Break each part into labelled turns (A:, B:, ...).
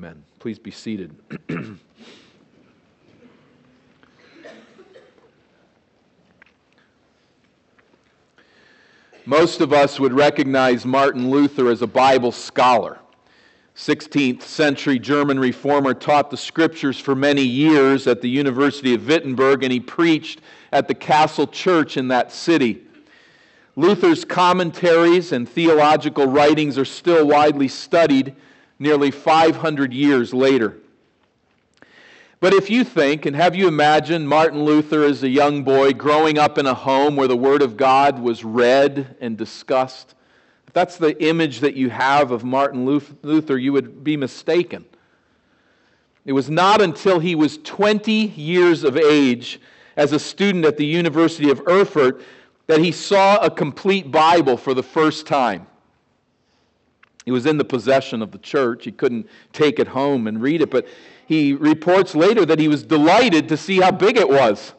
A: Amen. Please be seated. Most of us would recognize Martin Luther as a Bible scholar. 16th century German reformer taught the scriptures for many years at the University of Wittenberg, and he preached at the Castle Church in that city. Luther's commentaries and theological writings are still widely studied nearly 500 years later. But if you think and have you imagined Martin Luther as a young boy growing up in a home where the Word of God was read and discussed, if that's the image that you have of Martin Luther, you would be mistaken. It was not until he was 20 years of age as a student at the University of Erfurt that he saw a complete Bible for the first time. He was in the possession of the church. He couldn't take it home and read it, but he reports later that he was delighted to see how big it was.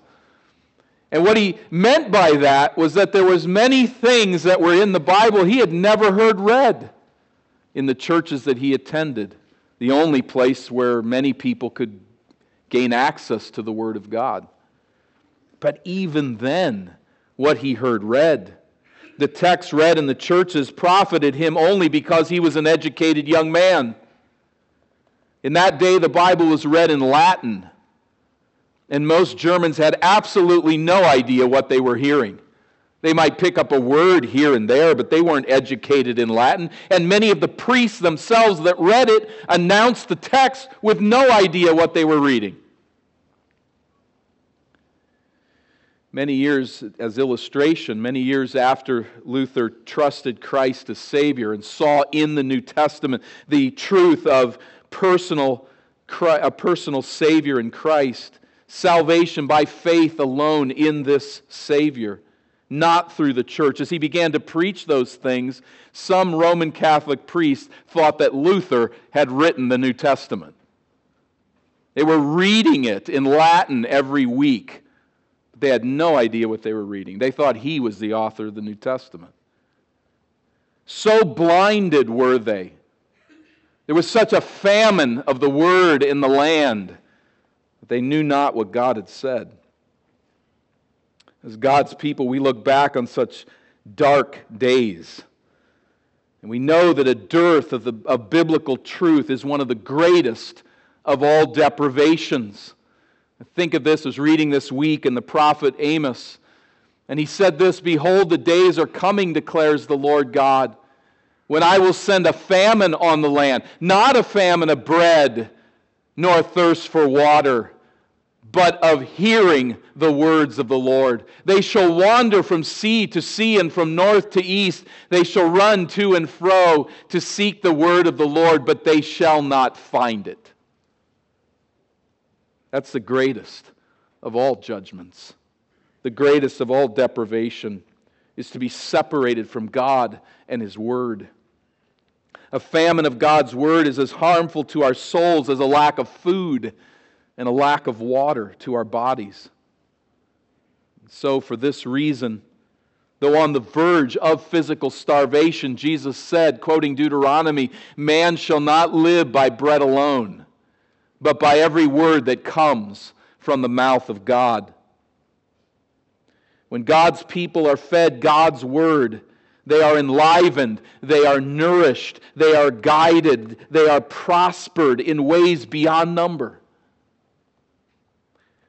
A: And what he meant by that was that there was many things that were in the Bible he had never heard read in the churches that he attended, the only place where many people could gain access to the word of God. But even then, what he heard read the text read in the churches profited him only because he was an educated young man. In that day, the Bible was read in Latin, and most Germans had absolutely no idea what they were hearing. They might pick up a word here and there, but they weren't educated in Latin. And many of the priests themselves that read it announced the text with no idea what they were reading. Many years as illustration, many years after Luther trusted Christ as Savior and saw in the New Testament the truth of personal, a personal Savior in Christ, salvation by faith alone in this Savior, not through the church. As he began to preach those things, some Roman Catholic priests thought that Luther had written the New Testament. They were reading it in Latin every week they had no idea what they were reading. They thought he was the author of the New Testament. So blinded were they. There was such a famine of the word in the land that they knew not what God had said. As God's people, we look back on such dark days. And we know that a dearth of, the, of biblical truth is one of the greatest of all deprivations. Think of this as reading this week in the prophet Amos. And he said this Behold, the days are coming, declares the Lord God, when I will send a famine on the land, not a famine of bread, nor thirst for water, but of hearing the words of the Lord. They shall wander from sea to sea and from north to east. They shall run to and fro to seek the word of the Lord, but they shall not find it. That's the greatest of all judgments. The greatest of all deprivation is to be separated from God and His Word. A famine of God's Word is as harmful to our souls as a lack of food and a lack of water to our bodies. So, for this reason, though on the verge of physical starvation, Jesus said, quoting Deuteronomy, Man shall not live by bread alone but by every word that comes from the mouth of God. When God's people are fed God's word, they are enlivened, they are nourished, they are guided, they are prospered in ways beyond number.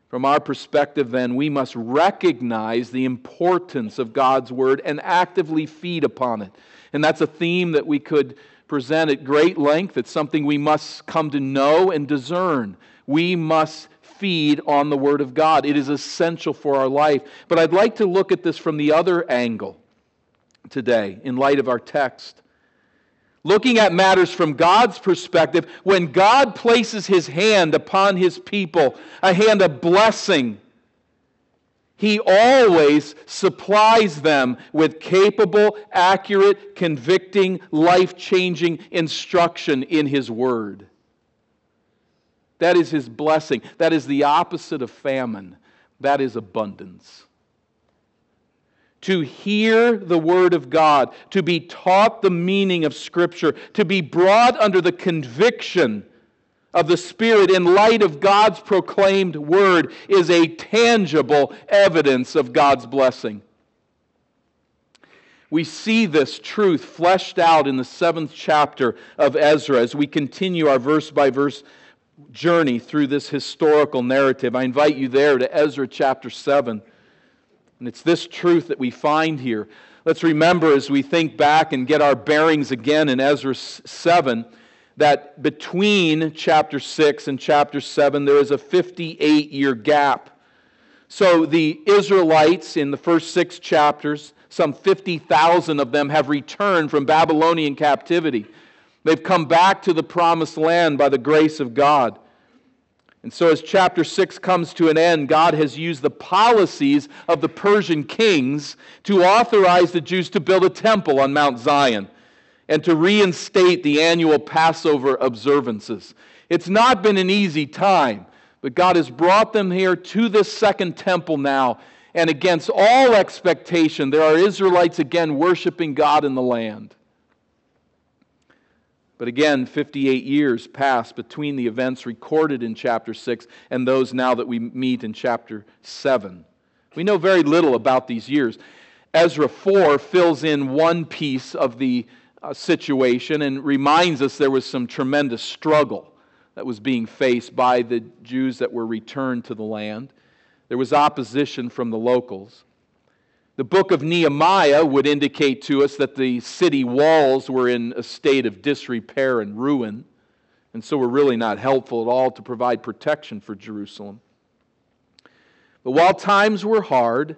A: From our perspective, then, we must recognize the importance of God's word and actively feed upon it. And that's a theme that we could present at great length. It's something we must come to know and discern. We must feed on the Word of God. It is essential for our life. But I'd like to look at this from the other angle today in light of our text. Looking at matters from God's perspective, when God places His hand upon His people, a hand of blessing, he always supplies them with capable, accurate, convicting, life changing instruction in His Word. That is His blessing. That is the opposite of famine. That is abundance. To hear the Word of God, to be taught the meaning of Scripture, to be brought under the conviction of the Spirit in light of God's proclaimed word is a tangible evidence of God's blessing. We see this truth fleshed out in the seventh chapter of Ezra as we continue our verse by verse journey through this historical narrative. I invite you there to Ezra chapter 7. And it's this truth that we find here. Let's remember as we think back and get our bearings again in Ezra 7 that between chapter 6 and chapter 7 there is a 58 year gap. So the Israelites in the first six chapters, some 50,000 of them have returned from Babylonian captivity. They've come back to the promised land by the grace of God. And so, as chapter 6 comes to an end, God has used the policies of the Persian kings to authorize the Jews to build a temple on Mount Zion and to reinstate the annual Passover observances. It's not been an easy time, but God has brought them here to this second temple now. And against all expectation, there are Israelites again worshiping God in the land. But again, 58 years pass between the events recorded in chapter 6 and those now that we meet in chapter 7. We know very little about these years. Ezra 4 fills in one piece of the uh, situation and reminds us there was some tremendous struggle that was being faced by the Jews that were returned to the land. There was opposition from the locals. The book of Nehemiah would indicate to us that the city walls were in a state of disrepair and ruin, and so were really not helpful at all to provide protection for Jerusalem. But while times were hard,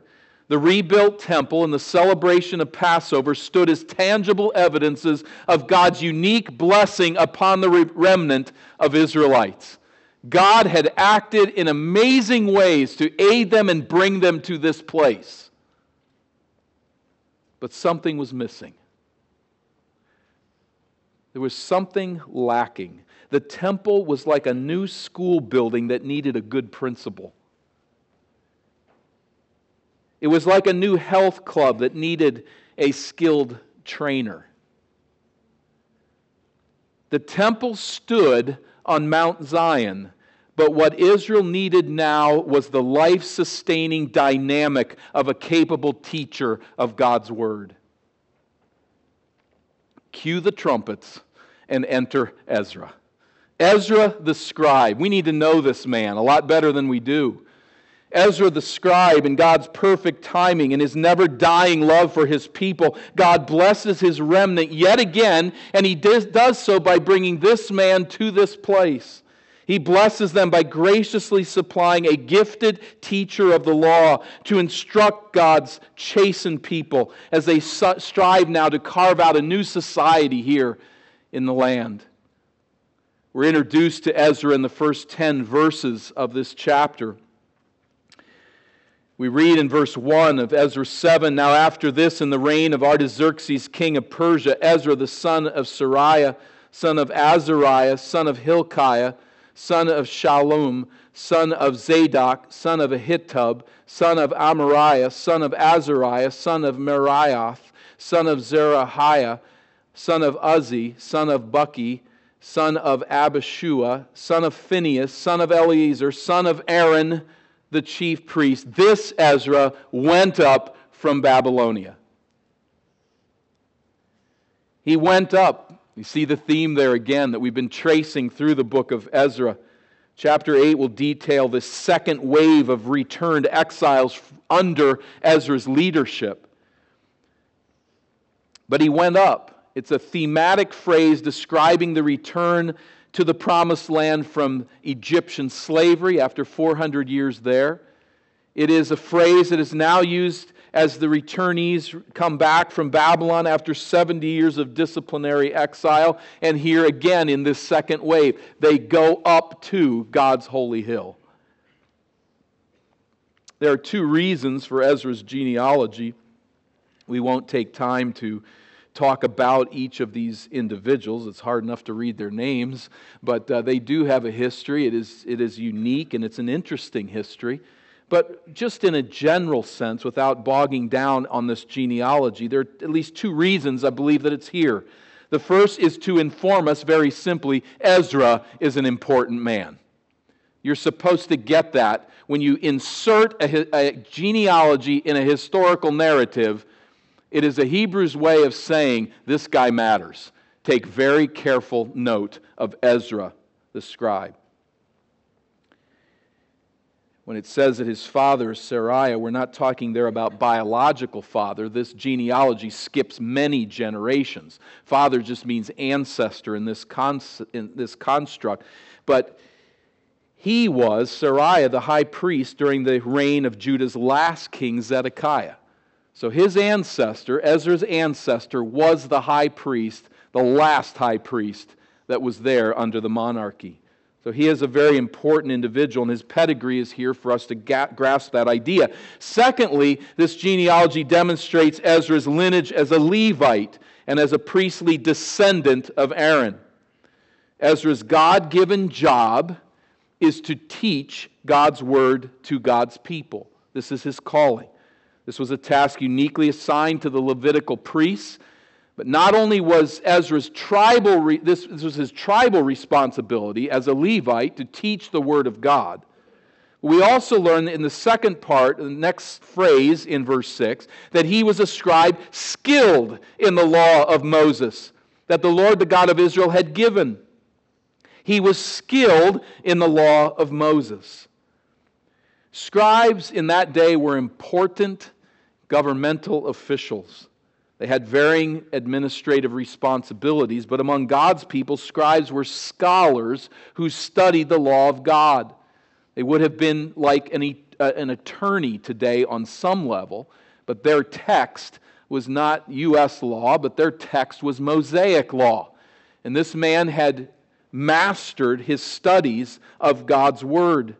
A: the rebuilt temple and the celebration of Passover stood as tangible evidences of God's unique blessing upon the remnant of Israelites. God had acted in amazing ways to aid them and bring them to this place but something was missing. There was something lacking. The temple was like a new school building that needed a good principal. It was like a new health club that needed a skilled trainer. The temple stood on Mount Zion but what Israel needed now was the life sustaining dynamic of a capable teacher of God's Word. Cue the trumpets and enter Ezra. Ezra the scribe. We need to know this man a lot better than we do. Ezra the scribe, and God's perfect timing and his never dying love for his people, God blesses his remnant yet again, and he does so by bringing this man to this place. He blesses them by graciously supplying a gifted teacher of the law to instruct God's chastened people as they strive now to carve out a new society here in the land. We're introduced to Ezra in the first 10 verses of this chapter. We read in verse 1 of Ezra 7 Now, after this, in the reign of Artaxerxes, king of Persia, Ezra the son of Seraiah, son of Azariah, son of Hilkiah, son of Shallum, son of Zadok, son of Ahitub, son of Amariah, son of Azariah, son of Meraioth, son of Zerahiah, son of Uzzi, son of Bukki, son of Abishua, son of Phinehas, son of Eleazar, son of Aaron, the chief priest. This Ezra went up from Babylonia. He went up you see the theme there again that we've been tracing through the book of Ezra. Chapter 8 will detail this second wave of returned exiles under Ezra's leadership. But he went up. It's a thematic phrase describing the return to the promised land from Egyptian slavery after 400 years there. It is a phrase that is now used as the returnees come back from Babylon after 70 years of disciplinary exile. And here again in this second wave, they go up to God's holy hill. There are two reasons for Ezra's genealogy. We won't take time to talk about each of these individuals. It's hard enough to read their names, but uh, they do have a history. It is, it is unique and it's an interesting history. But just in a general sense, without bogging down on this genealogy, there are at least two reasons I believe that it's here. The first is to inform us very simply Ezra is an important man. You're supposed to get that when you insert a, a, genealogy in a historical narrative. It is a Hebrew's way of saying this guy matters. Take very careful note of Ezra the scribe. When it says that his father is Seraiah, we're not talking there about biological father. This genealogy skips many generations. Father just means ancestor in this, con- in this construct. But he was, Seraiah, the high priest during the reign of Judah's last king, Zedekiah. So his ancestor, Ezra's ancestor, was the high priest, the last high priest that was there under the monarchy. So he is a very important individual, and his pedigree is here for us to grasp that idea. Secondly, this genealogy demonstrates Ezra's lineage as a Levite and as a priestly descendant of Aaron. Ezra's God given job is to teach God's word to God's people. This is his calling. This was a task uniquely assigned to the Levitical priests but not only was Ezra's tribal, this, this was his tribal responsibility as a Levite to teach the Word of God. We also learn in the second part, the next phrase in verse 6, that he was a scribe skilled in the law of Moses that the Lord, the God of Israel, had given. He was skilled in the law of Moses. Scribes in that day were important governmental officials. They had varying administrative responsibilities, but among God's people, scribes were scholars who studied the law of God. They would have been like an, uh, an attorney today on some level, but their text was not U.S. law, but their text was Mosaic law. And this man had mastered his studies of God's Word.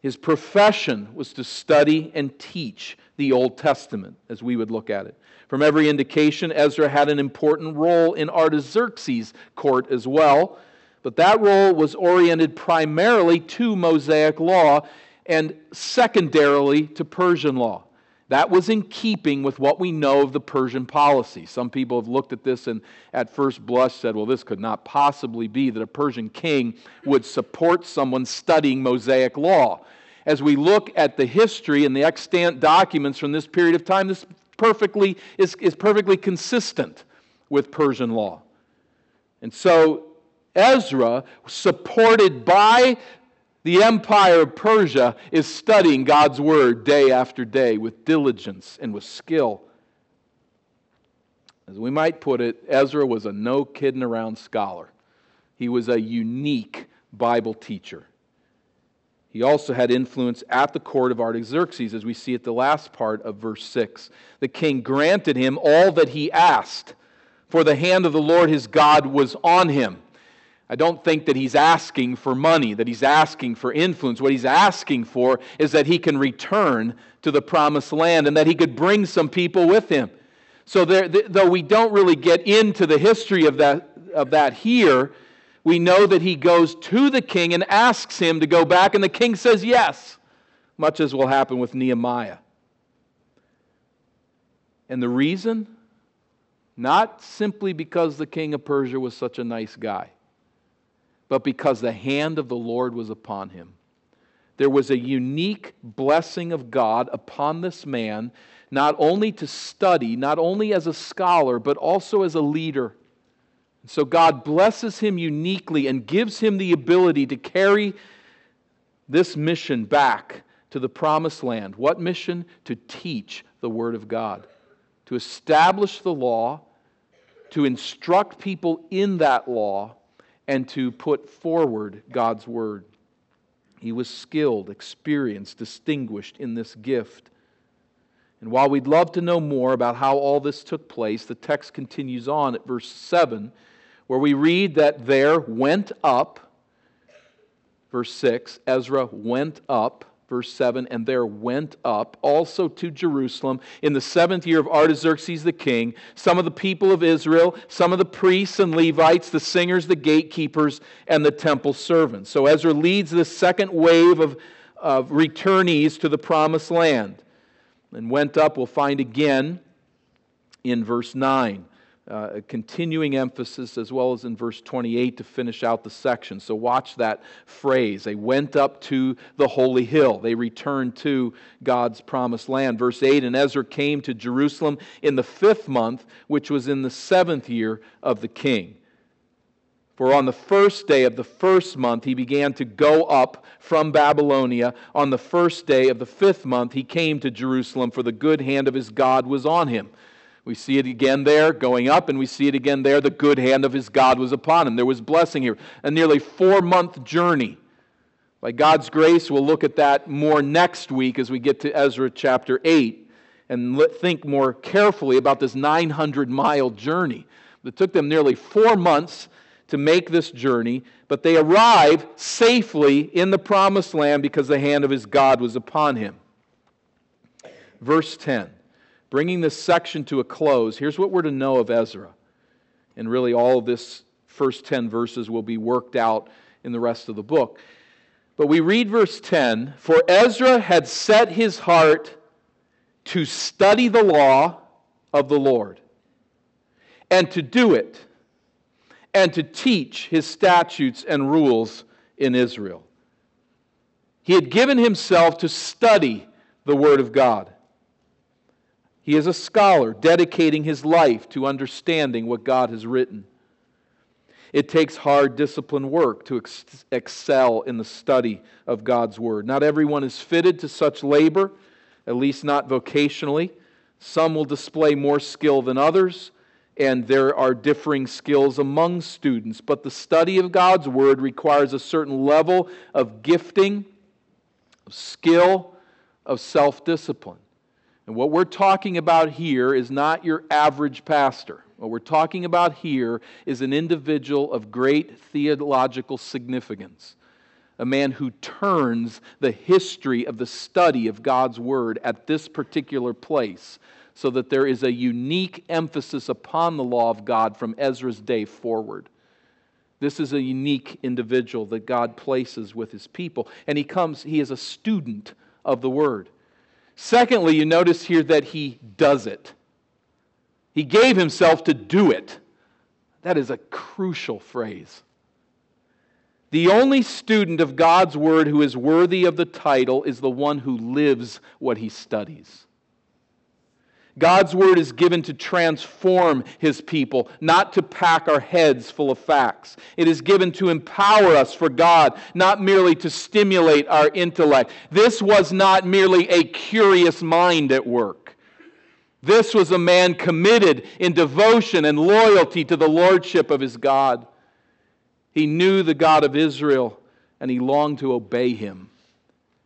A: His profession was to study and teach the Old Testament, as we would look at it. From every indication, Ezra had an important role in Artaxerxes' court as well, but that role was oriented primarily to Mosaic law and secondarily to Persian law. That was in keeping with what we know of the Persian policy. Some people have looked at this and at first blush said, well, this could not possibly be that a Persian king would support someone studying Mosaic law as we look at the history and the extant documents from this period of time, this perfectly is, is perfectly consistent with Persian law. And so Ezra, supported by the empire of Persia, is studying God's word day after day with diligence and with skill. As we might put it, Ezra was a no kidding around scholar. He was a unique Bible teacher. He also had influence at the court of Artaxerxes, as we see at the last part of verse 6. The king granted him all that he asked, for the hand of the Lord his God was on him. I don't think that he's asking for money, that he's asking for influence. What he's asking for is that he can return to the promised land and that he could bring some people with him. So, there, though we don't really get into the history of that, of that here, we know that he goes to the king and asks him to go back, and the king says yes, much as will happen with Nehemiah. And the reason? Not simply because the king of Persia was such a nice guy, but because the hand of the Lord was upon him. There was a unique blessing of God upon this man, not only to study, not only as a scholar, but also as a leader. So God blesses him uniquely and gives him the ability to carry this mission back to the promised land. What mission? To teach the Word of God, to establish the law, to instruct people in that law, and to put forward God's Word. He was skilled, experienced, distinguished in this gift. And while we'd love to know more about how all this took place, the text continues on at verse 7 where we read that there went up, verse 6, Ezra went up, verse 7, and there went up also to Jerusalem in the seventh year of Artaxerxes the king, some of the people of Israel, some of the priests and Levites, the singers, the gatekeepers, and the temple servants. So Ezra leads this second wave of, of returnees to the promised land. And went up, we'll find again in verse 9. Uh, a continuing emphasis as well as in verse 28 to finish out the section. So watch that phrase. They went up to the holy hill, they returned to God's promised land. Verse 8 And Ezra came to Jerusalem in the fifth month, which was in the seventh year of the king. For on the first day of the first month he began to go up from Babylonia. On the first day of the fifth month he came to Jerusalem, for the good hand of his God was on him. We see it again there going up, and we see it again there. The good hand of his God was upon him. There was blessing here. A nearly four month journey. By God's grace, we'll look at that more next week as we get to Ezra chapter 8 and think more carefully about this 900 mile journey. It took them nearly four months to make this journey, but they arrive safely in the promised land because the hand of his God was upon him. Verse 10 bringing this section to a close, here's what we're to know of Ezra. And really, all of this first 10 verses will be worked out in the rest of the book. But we read verse 10 For Ezra had set his heart to study the law of the Lord, and to do it, and to teach his statutes and rules in Israel. He had given himself to study the Word of God. He is a scholar dedicating his life to understanding what God has written. It takes hard, disciplined work to ex- excel in the study of God's Word. Not everyone is fitted to such labor, at least not vocationally. Some will display more skill than others, and there are differing skills among students. But the study of God's Word requires a certain level of gifting, of skill, of self discipline. And what we're talking about here is not your average pastor. What we're talking about here is an individual of great theological significance, a man who turns the history of the study of God's Word at this particular place so that there is a unique emphasis upon the law of God from Ezra's day forward. This is a unique individual that God places with his people. And he comes, he is a student of the Word. Secondly, you notice here that he does it. He gave himself to do it. That is a crucial phrase. The only student of God's Word who is worthy of the title is the one who lives what he studies. God's word is given to transform his people, not to pack our heads full of facts. It is given to empower us for God, not merely to stimulate our intellect. This was not merely a curious mind at work. This was a man committed in devotion and loyalty to the lordship of his God. He knew the God of Israel and he longed to obey him.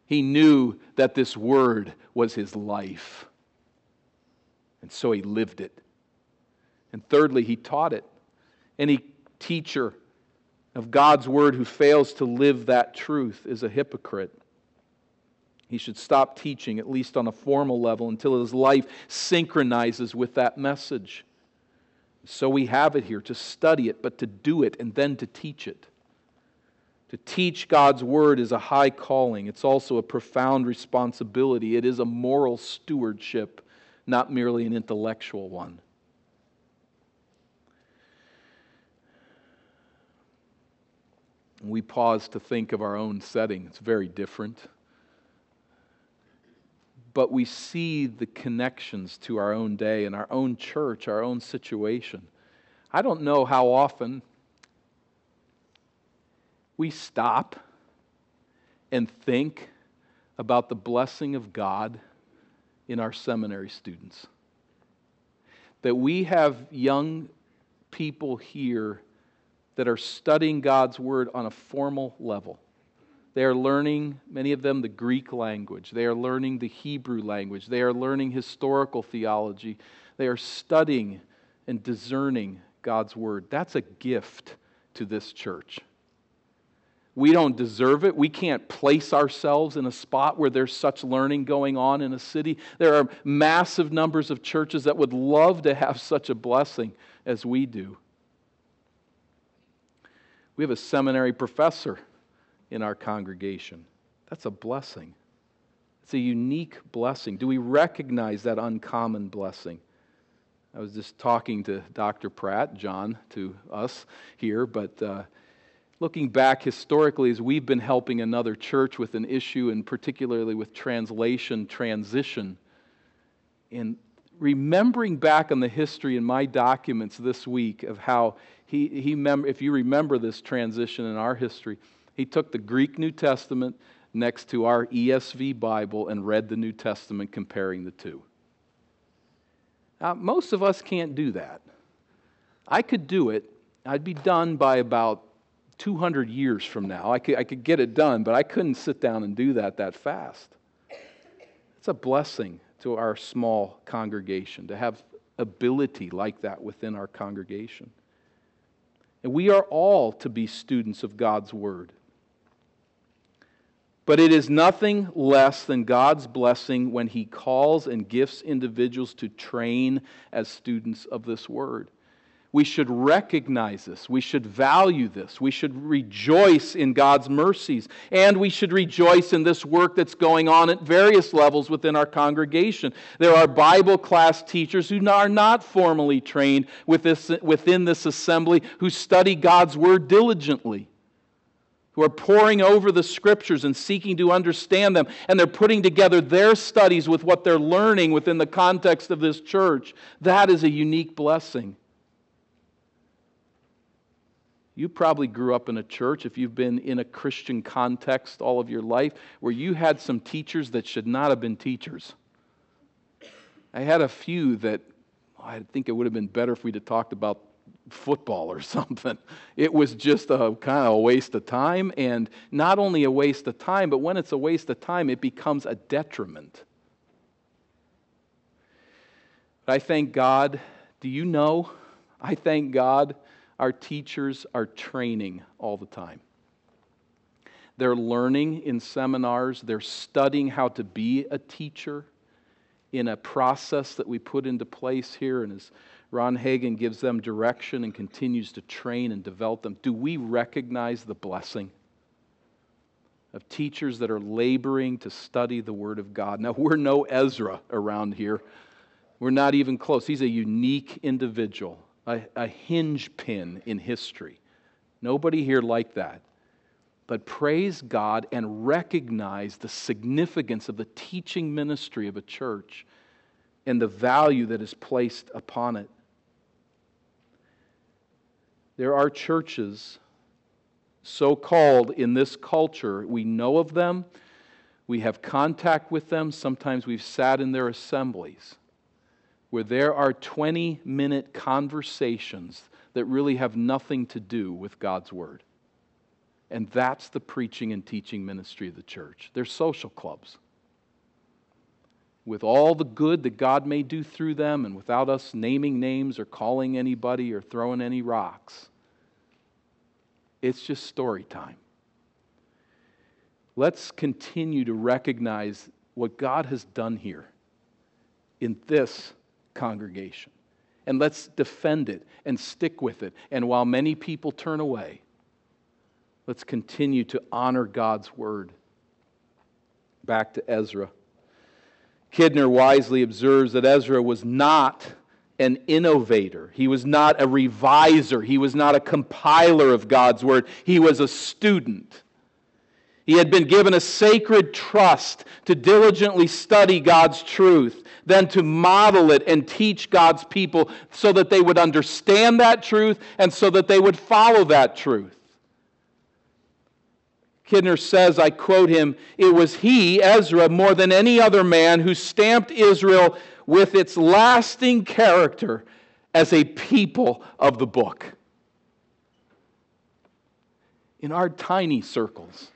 A: He knew that this word was his life. And so he lived it. And thirdly, he taught it. Any teacher of God's word who fails to live that truth is a hypocrite. He should stop teaching, at least on a formal level, until his life synchronizes with that message. So we have it here to study it, but to do it and then to teach it. To teach God's word is a high calling. It's also a profound responsibility. It is a moral stewardship not merely an intellectual one. We pause to think of our own setting. It's very different. But we see the connections to our own day and our own church, our own situation. I don't know how often we stop and think about the blessing of God in our seminary students. That we have young people here that are studying God's Word on a formal level. They are learning, many of them, the Greek language. They are learning the Hebrew language. They are learning historical theology. They are studying and discerning God's Word. That's a gift to this church. We don't deserve it. We can't place ourselves in a spot where there's such learning going on in a city. There are massive numbers of churches that would love to have such a blessing as we do. We have a seminary professor in our congregation. That's a blessing. It's a unique blessing. Do we recognize that uncommon blessing? I was just talking to Dr. Pratt, John, to us here, but uh, looking back historically as we've been helping another church with an issue, and particularly with translation transition, and remembering back on the history in my documents this week of how he, he mem- if you remember this transition in our history, he took the Greek New Testament next to our ESV Bible and read the New Testament comparing the two. Now, most of us can't do that. I could do it. I'd be done by about 200 years from now. I could, I could get it done, but I couldn't sit down and do that that fast. It's a blessing to our small congregation to have ability like that within our congregation. And we are all to be students of God's Word. But it is nothing less than God's blessing when He calls and gifts individuals to train as students of this Word. We should recognize this. We should value this. We should rejoice in God's mercies. And we should rejoice in this work that's going on at various levels within our congregation. There are Bible class teachers who are not formally trained within this assembly who study God's Word diligently who are poring over the scriptures and seeking to understand them, and they're putting together their studies with what they're learning within the context of this church. That is a unique blessing. You probably grew up in a church, if you've been in a Christian context all of your life, where you had some teachers that should not have been teachers. I had a few that I think it would have been better if we'd have talked about football or something. It was just a kind of a waste of time, and not only a waste of time, but when it's a waste of time, it becomes a detriment. But I thank God. Do you know? I thank God our teachers are training all the time. They're learning in seminars, they're studying how to be a teacher in a process that we put into place here. And as Ron Hagen gives them direction and continues to train and develop them, do we recognize the blessing? Of teachers that are laboring to study the Word of God. Now, we're no Ezra around here. We're not even close. He's a unique individual a, a hinge pin in history. Nobody here like that. But praise God and recognize the significance of the teaching ministry of a church and the value that is placed upon it. There are churches, so called in this culture, we know of them, we have contact with them, sometimes we've sat in their assemblies where there are 20 minute conversations that really have nothing to do with God's Word. And that's the preaching and teaching ministry of the church. They're social clubs. With all the good that God may do through them, and without us naming names or calling anybody or throwing any rocks, it's just story time. Let's continue to recognize what God has done here in this congregation. And let's defend it and stick with it. And while many people turn away, let's continue to honor God's word. Back to Ezra. Kidner wisely observes that Ezra was not an innovator. He was not a reviser. He was not a compiler of God's word. He was a student. He had been given a sacred trust to diligently study God's truth then to model it and teach God's people so that they would understand that truth and so that they would follow that truth. Kidner says, I quote him, it was he, Ezra, more than any other man, who stamped Israel with its lasting character as a people of the book. In our tiny circles,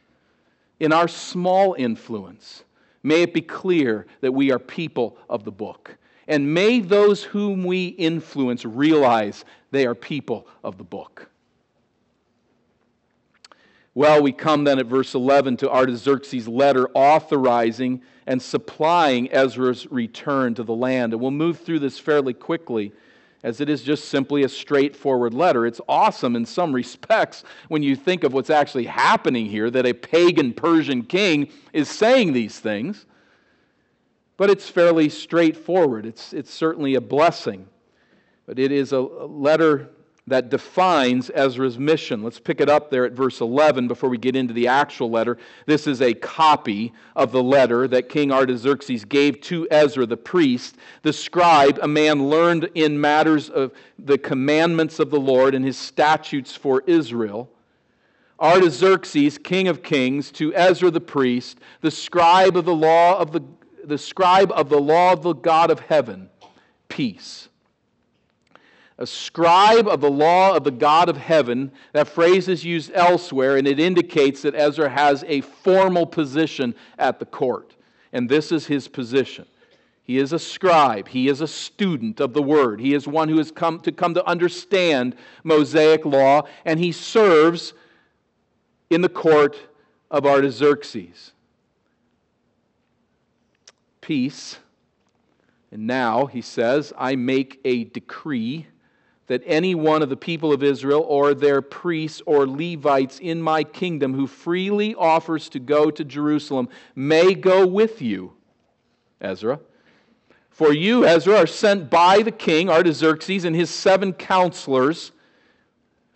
A: in our small influence, May it be clear that we are people of the book. And may those whom we influence realize they are people of the book. Well, we come then at verse 11 to Artaxerxes' letter authorizing and supplying Ezra's return to the land. And we'll move through this fairly quickly as it is just simply a straightforward letter. It's awesome in some respects when you think of what's actually happening here that a pagan Persian king is saying these things. But it's fairly straightforward. It's, it's certainly a blessing. but it is a letter that defines Ezra's mission. Let's pick it up there at verse 11 before we get into the actual letter. This is a copy of the letter that King Artaxerxes gave to Ezra the priest, the scribe, a man learned in matters of the commandments of the Lord and his statutes for Israel. Artaxerxes, king of kings, to Ezra the priest, the scribe of the law of the, the scribe of the law of the God of heaven, peace a scribe of the law of the God of heaven. That phrase is used elsewhere, and it indicates that Ezra has a formal position at the court. And this is his position. He is a scribe. He is a student of the word. He is one who has come to come to understand Mosaic law, and he serves in the court of Artaxerxes. Peace. And now, he says, I make a decree that any one of the people of Israel or their priests or Levites in my kingdom who freely offers to go to Jerusalem may go with you, Ezra. For you, Ezra, are sent by the king, Artaxerxes, and his seven counselors.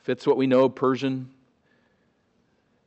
A: Fits what we know of Persian